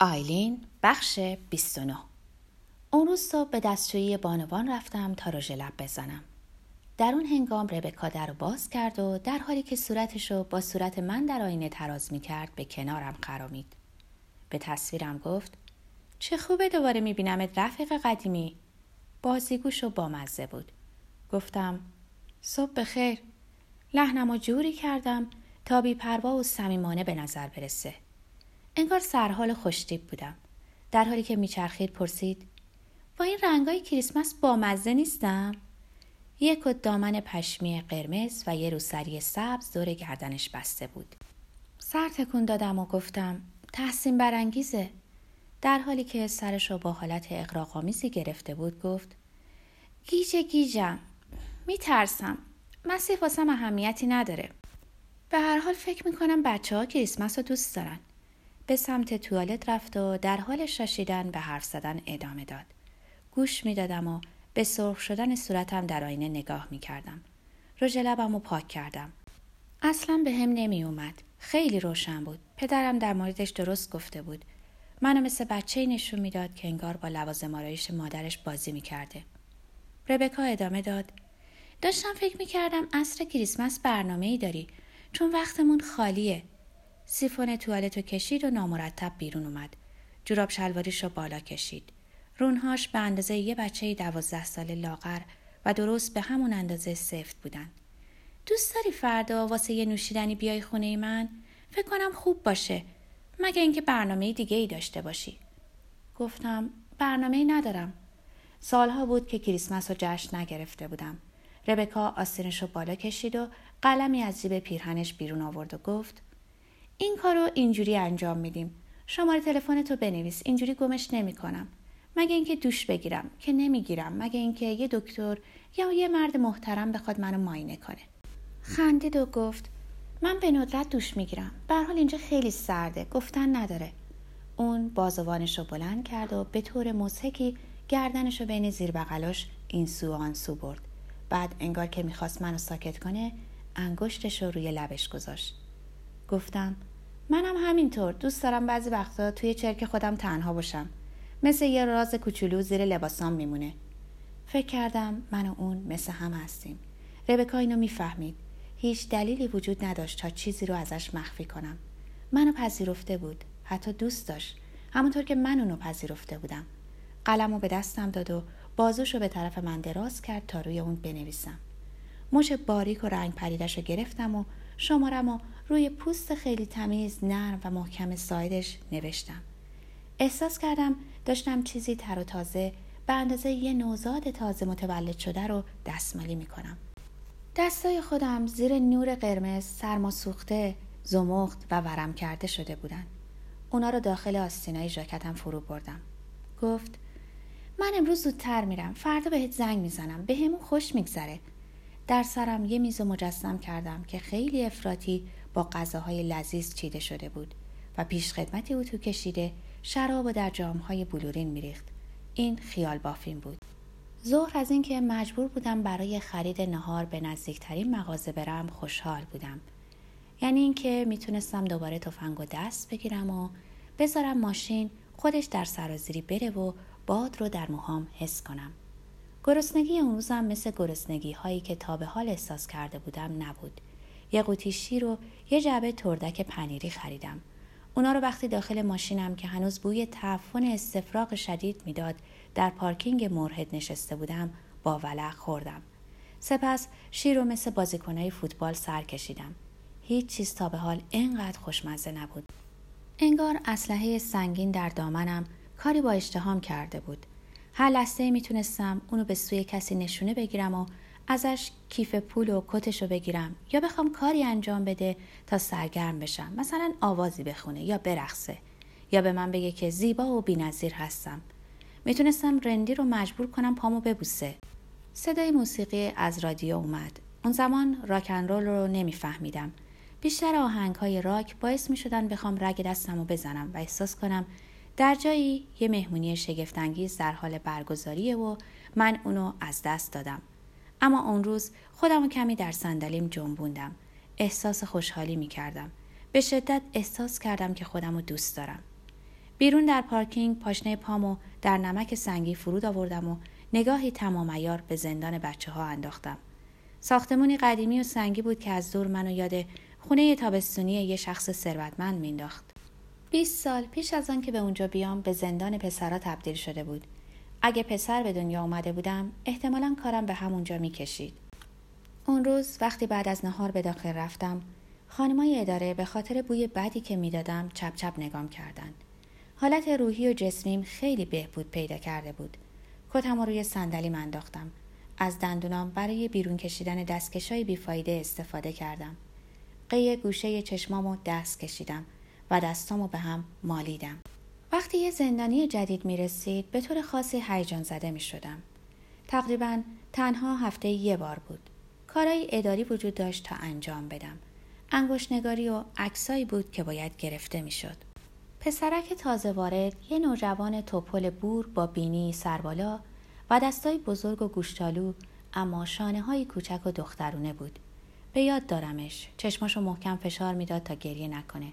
آیلین بخش 29 اون روز صبح به دستشویی بانوان رفتم تا رژ لب بزنم. در اون هنگام ربکا در باز کرد و در حالی که صورتش رو با صورت من در آینه تراز می کرد به کنارم خرامید. به تصویرم گفت چه خوبه دوباره می بینم رفیق قدیمی. بازیگوش و بامزه بود. گفتم صبح بخیر. لحنم و جوری کردم تا بی پروا و صمیمانه به نظر برسه. انگار سرحال خوشتیب بودم. در حالی که میچرخید پرسید با این رنگای کریسمس بامزه نیستم؟ یک و دامن پشمی قرمز و یه روسری سبز دور گردنش بسته بود. سر تکون دادم و گفتم تحسین برانگیزه. در حالی که سرش رو با حالت اقراقامیزی گرفته بود گفت گیجه گیجم. میترسم. مسیح واسم اهمیتی نداره. به هر حال فکر می‌کنم بچه ها کریسمس رو دوست دارن. به سمت توالت رفت و در حال شاشیدن به حرف زدن ادامه داد. گوش می‌دادم و به سرخ شدن صورتم در آینه نگاه می کردم. رژ لبم رو پاک کردم. اصلا به هم نمی اومد. خیلی روشن بود. پدرم در موردش درست گفته بود. منو مثل بچه نشون می‌داد که انگار با لوازم آرایش مادرش بازی می کرده. ربکا ادامه داد. داشتم فکر می کردم عصر کریسمس برنامه ای داری چون وقتمون خالیه. سیفون توالت رو کشید و نامرتب بیرون اومد. جوراب شلواریش رو بالا کشید. رونهاش به اندازه یه بچه دوازده ساله لاغر و درست به همون اندازه سفت بودن. دوست داری فردا واسه یه نوشیدنی بیای خونه من؟ فکر کنم خوب باشه. مگه اینکه برنامه دیگه ای داشته باشی. گفتم برنامه ای ندارم. سالها بود که کریسمس رو جشن نگرفته بودم. ربکا آستینش رو بالا کشید و قلمی از جیب پیرهنش بیرون آورد و گفت این کار رو اینجوری انجام میدیم. شماره تلفن تو بنویس. اینجوری گمش نمی‌کنم. مگه اینکه دوش بگیرم که نمی‌گیرم. مگه اینکه یه دکتر یا یه مرد محترم بخواد منو ماینه کنه. خندید و گفت من به ندرت دوش می‌گیرم. به حال اینجا خیلی سرده. گفتن نداره. اون بازوانش رو بلند کرد و به طور مزهکی گردنش رو بین زیر بغلاش این سو آن سو برد. بعد انگار که می‌خواست منو ساکت کنه انگشتش رو روی لبش گذاشت. گفتم منم همینطور. دوست دارم بعضی وقتا توی چرک خودم تنها باشم. مثل یه راز کوچولو زیر لباسام میمونه. فکر کردم من و اون مثل هم هستیم. ربکا اینو می‌فهمید. هیچ دلیلی وجود نداشت تا چیزی رو ازش مخفی کنم. منو پذیرفته بود. حتی دوست داشت. همونطور که من اونو پذیرفته بودم. قلم رو به دستم داد و بازوش رو به طرف من دراز کرد تا روی اون بنویسم. مش باریک و رنگ پریدش رو گرفتم و شمارم و روی پوست خیلی تمیز نرم و محکم سایدش نوشتم. احساس کردم داشتم چیزی تر و تازه به اندازه یه نوزاد تازه متولد شده رو دستمالی می‌کنم. دستای خودم زیر نور قرمز سرما سوخته زمخت و ورم کرده شده بودن. اونا رو داخل آستینای ژاکتم فرو بردم. گفت من امروز زودتر میرم فردا بهت زنگ می‌زنم به همون خوش میگذره. در سرم یه میز مجسم کردم که خیلی افراطی با غذاهای لذیذ چیده شده بود و پیش خدمتی او تو کشیده شراب و در جامهای بلورین میریخت. این خیال بافین بود. ظهر از اینکه مجبور بودم برای خرید نهار به نزدیکترین مغازه برم خوشحال بودم. یعنی اینکه می‌تونستم دوباره تفنگ و دست بگیرم و بذارم ماشین خودش در سرازیری بره و باد رو در موهام حس کنم. گرسنگی اون روزم مثل گرسنگی هایی که تا به حال احساس کرده بودم نبود. یه قوطی شیر و یه جعبه تردک پنیری خریدم. اونا رو وقتی داخل ماشینم که هنوز بوی تعفن استفراغ شدید می‌داد در پارکینگ مرهد نشسته بودم با ولع خوردم. سپس شیر رو مثل بازیکنهای فوتبال سر کشیدم. هیچ چیز تا به حال اینقدر خوشمزه نبود. انگار اسلحه سنگین در دامنم کاری با اشتهام کرده بود. هر لحظه می‌تونستم اونو به سوی کسی نشونه بگیرم و ازش کیف پول و کتشو بگیرم. یا بخوام کاری انجام بده تا سرگرم بشم. مثلا آوازی بخونه یا برقصه. یا به من بگه که زیبا و بینظیر هستم. می‌تونستم رندی رو مجبور کنم پامو ببوسه. صدای موسیقی از رادیو اومد. اون زمان راکن رول رو نمیفهمیدم. بیشتر آهنگ های راک باعث می شدن بخوام رگ دستم رو بزنم و احساس کنم در جایی یه مهمونی شگفتانگیز در حال برگزاریه و من اونو از دست دادم اما اون روز خودم کمی در صندلیم جنبوندم احساس خوشحالی می کردم به شدت احساس کردم که خودم رو دوست دارم بیرون در پارکینگ پاشنه پامو در نمک سنگی فرود آوردم و نگاهی تمام به زندان بچه ها انداختم. ساختمونی قدیمی و سنگی بود که از دور منو یاد خونه تابستونی یه شخص ثروتمند مینداخت. 20 سال پیش از آن که به اونجا بیام به زندان پسرا تبدیل شده بود. اگه پسر به دنیا اومده بودم احتمالا کارم به همونجا می‌کشید. اون روز وقتی بعد از نهار به داخل رفتم خانمای اداره به خاطر بوی بدی که می‌دادم چپ چپ نگام کردند. حالت روحی و جسمیم خیلی بهبود پیدا کرده بود. کتم روی صندلی انداختم. از دندونام برای بیرون کشیدن دستکشای بیفایده استفاده کردم. قیه گوشه چشمامو دست کشیدم و دستامو به هم مالیدم. وقتی یه زندانی جدید می رسید به طور خاصی هیجان زده می شدم. تقریبا تنها هفته یه بار بود. کارهای اداری وجود داشت تا انجام بدم. انگشتنگاری و عکسایی بود که باید گرفته می شد. پسرک تازه وارد یه نوجوان توپل بور با بینی سربالا و دستای بزرگ و گوشتالو اما شانه های کوچک و دخترونه بود. به یاد دارمش چشماشو محکم فشار می‌داد تا گریه نکنه.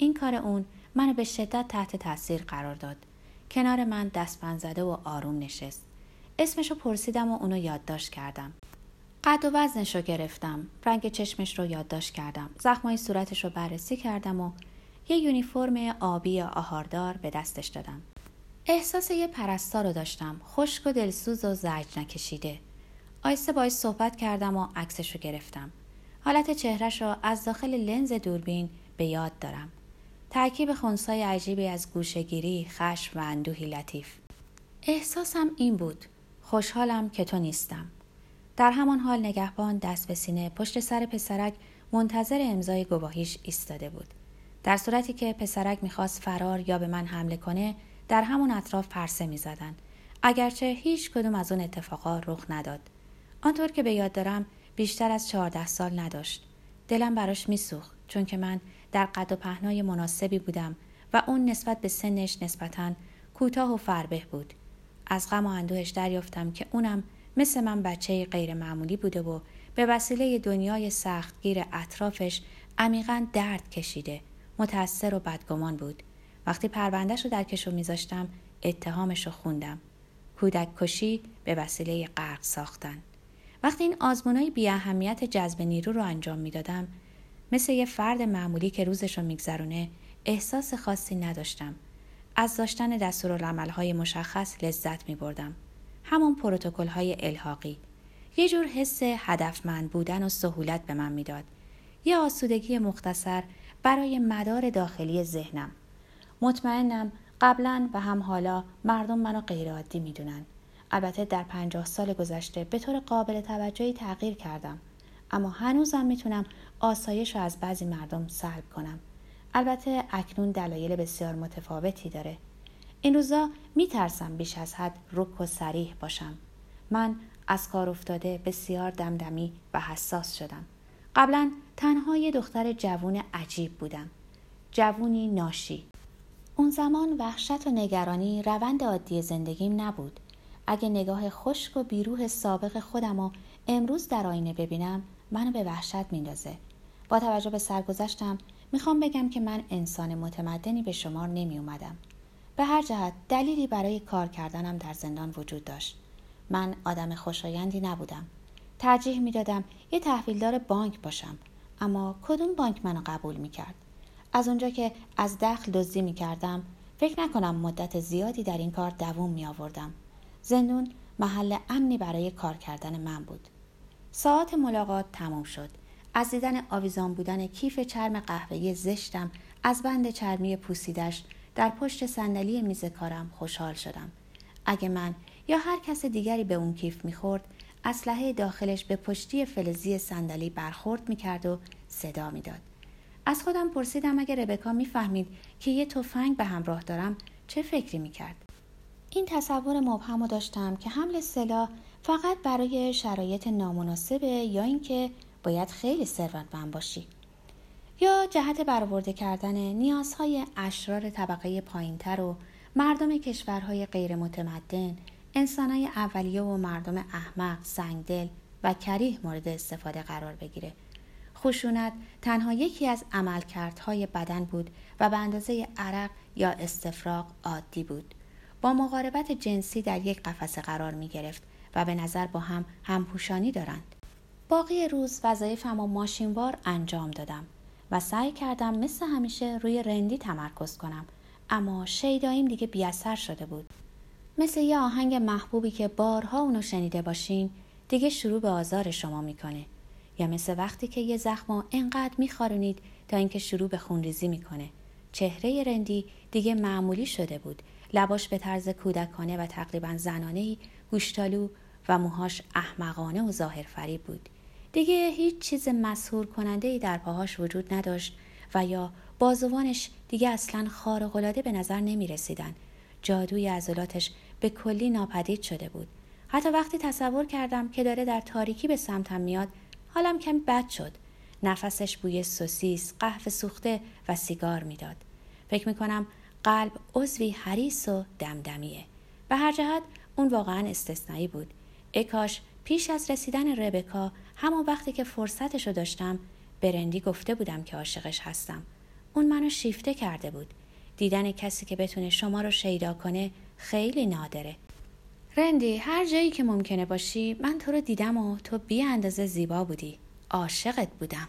این کار اون منو به شدت تحت تاثیر قرار داد. کنار من دستبند زده و آروم نشست. اسمشو پرسیدم و اونو یادداشت کردم. قد و وزنش رو گرفتم. رنگ چشمش رو یادداشت کردم. زخمای صورتش رو بررسی کردم و یه یونیفرم آبی آهاردار به دستش دادم. احساس یه پرستار رو داشتم. خشک و دلسوز و زجر نکشیده. آیسته باش صحبت کردم و عکسش رو گرفتم. حالت چهرش رو از داخل لنز دوربین به یاد دارم. ترکیب خونسای عجیبی از گوشگیری، خشم و اندوهی لطیف. احساسم این بود. خوشحالم که تو نیستم. در همان حال نگهبان دست به سینه پشت سر پسرک منتظر امضای گواهیش ایستاده بود. در صورتی که پسرک می‌خواست فرار یا به من حمله کنه در همون اطراف پرسه می‌زدن اگرچه هیچ کدوم از اون اتفاقا رخ نداد آنطور که به یاد دارم بیشتر از چهارده سال نداشت دلم براش میسوخت چون که من در قد و پهنای مناسبی بودم و اون نسبت به سنش نسبتا کوتاه و فربه بود. از غم و اندوهش دریافتم که اونم مثل من بچه غیر معمولی بوده و به وسیله دنیای سختگیر اطرافش عمیقا درد کشیده متأثر و بدگمان بود. وقتی پروندهش رو در کشو میذاشتم اتهامش رو خوندم. کودک کشی به وسیله غرق ساختن. وقتی این آزمونای بی اهمیت جذب نیرو رو انجام می‌دادم مثل یه فرد معمولی که روزش رو میگذرونه احساس خاصی نداشتم از داشتن های مشخص لذت می بردم. همون پروتکل های الحاقی. یه جور حس هدفمند بودن و سهولت به من می‌داد. یه آسودگی مختصر برای مدار داخلی ذهنم مطمئنم قبلا و هم حالا مردم منو غیرعادی می‌دونن البته در پنجاه سال گذشته به طور قابل توجهی تغییر کردم اما هنوزم می‌تونم آسایش رو از بعضی مردم سلب کنم. البته اکنون دلایل بسیار متفاوتی داره. این روزا میترسم بیش از حد رک و سریح باشم. من از کار افتاده بسیار دمدمی و حساس شدم. قبلا تنها یه دختر جوون عجیب بودم. جوونی ناشی. اون زمان وحشت و نگرانی روند عادی زندگیم نبود. اگه نگاه خشک و بیروح سابق خودم و امروز در آینه ببینم منو به وحشت میندازه با توجه به سرگذشتم می‌خوام بگم که من انسان متمدنی به شمار نمی اومدم. به هر جهت دلیلی برای کار کردنم در زندان وجود داشت. من آدم خوشایندی نبودم. ترجیح می‌دادم یه تحویلدار بانک باشم اما کدوم بانک منو قبول می‌کرد از اونجا که از دخل دزدی می‌کردم فکر نکنم مدت زیادی در این کار دووم می آوردم. زندون محل امنی برای کار کردن من بود. ساعت ملاقات تمام شد. از دیدن آویزان بودن کیف چرم قهوه‌ای زشتم از بند چرمی پوسیدش در پشت صندلی میز کارم خوشحال شدم. اگه من یا هر کس دیگری به اون کیف می‌خورد اسلحه داخلش به پشتی فلزی صندلی برخورد می‌کرد و صدا می‌داد از خودم پرسیدم اگر ربکا می‌فهمید که یه تفنگ به همراه دارم چه فکری می‌کرد این تصور مبهم داشتم که حمل سلاح فقط برای شرایط نامناسبه یا اینکه باید خیلی ثروتمند باشی. یا جهت برآورده کردن نیازهای اشرار طبقه پایینتر و مردم کشورهای غیر متمدن انسانای اولیه و مردم احمق، سنگدل و کریه مورد استفاده قرار بگیره. خشونت تنها یکی از عملکردهای بدن بود و به اندازه عرق یا استفراغ عادی بود. با مقاربت جنسی در یک قفسه قرار می گرفت و به نظر با هم همپوشانی دارند. باقی روز وظایفم و ماشینوار انجام دادم و سعی کردم مثل همیشه روی رندی تمرکز کنم اما شیداییم دیگه بیاثر شده بود. مثل یه آهنگ محبوبی که بارها اونو شنیده باشین دیگه شروع به آزار شما می‌کنه. یا مثل وقتی که یه زخم انقدر میخارونید تا اینکه شروع به خونریزی می‌کنه. چهره رندی دیگه معمولی شده بود. لباش به طرز کودکانه و تقریبا زنانه گوشتالو و موهاش احمقانه و ظاهرفریب بود دیگه هیچ چیز مسهور کننده ای در پاهاش وجود نداشت و یا بازوانش دیگه اصلا خارقلاده به نظر نمی رسیدن. جادوی عضلاتش به کلی ناپدید شده بود. حتی وقتی تصور کردم که داره در تاریکی به سمتم میاد حالم کمی بد شد. نفسش بوی سوسیس، قهوه سوخته و سیگار می‌داد. فکر می‌کنم قلب عضوی حریس و دمدمیه. به هر جهت اون واقعا استثنایی بود. اکاش پیش از رسیدن ربکا همون وقتی که فرصتش رو داشتم برندی گفته بودم که عاشقش هستم. اون منو شیفته کرده بود. دیدن کسی که بتونه شما رو شیدا کنه خیلی نادره. رندی هر جایی که ممکنه باشی من تو رو دیدم و تو بی اندازه زیبا بودی. عاشقت بودم.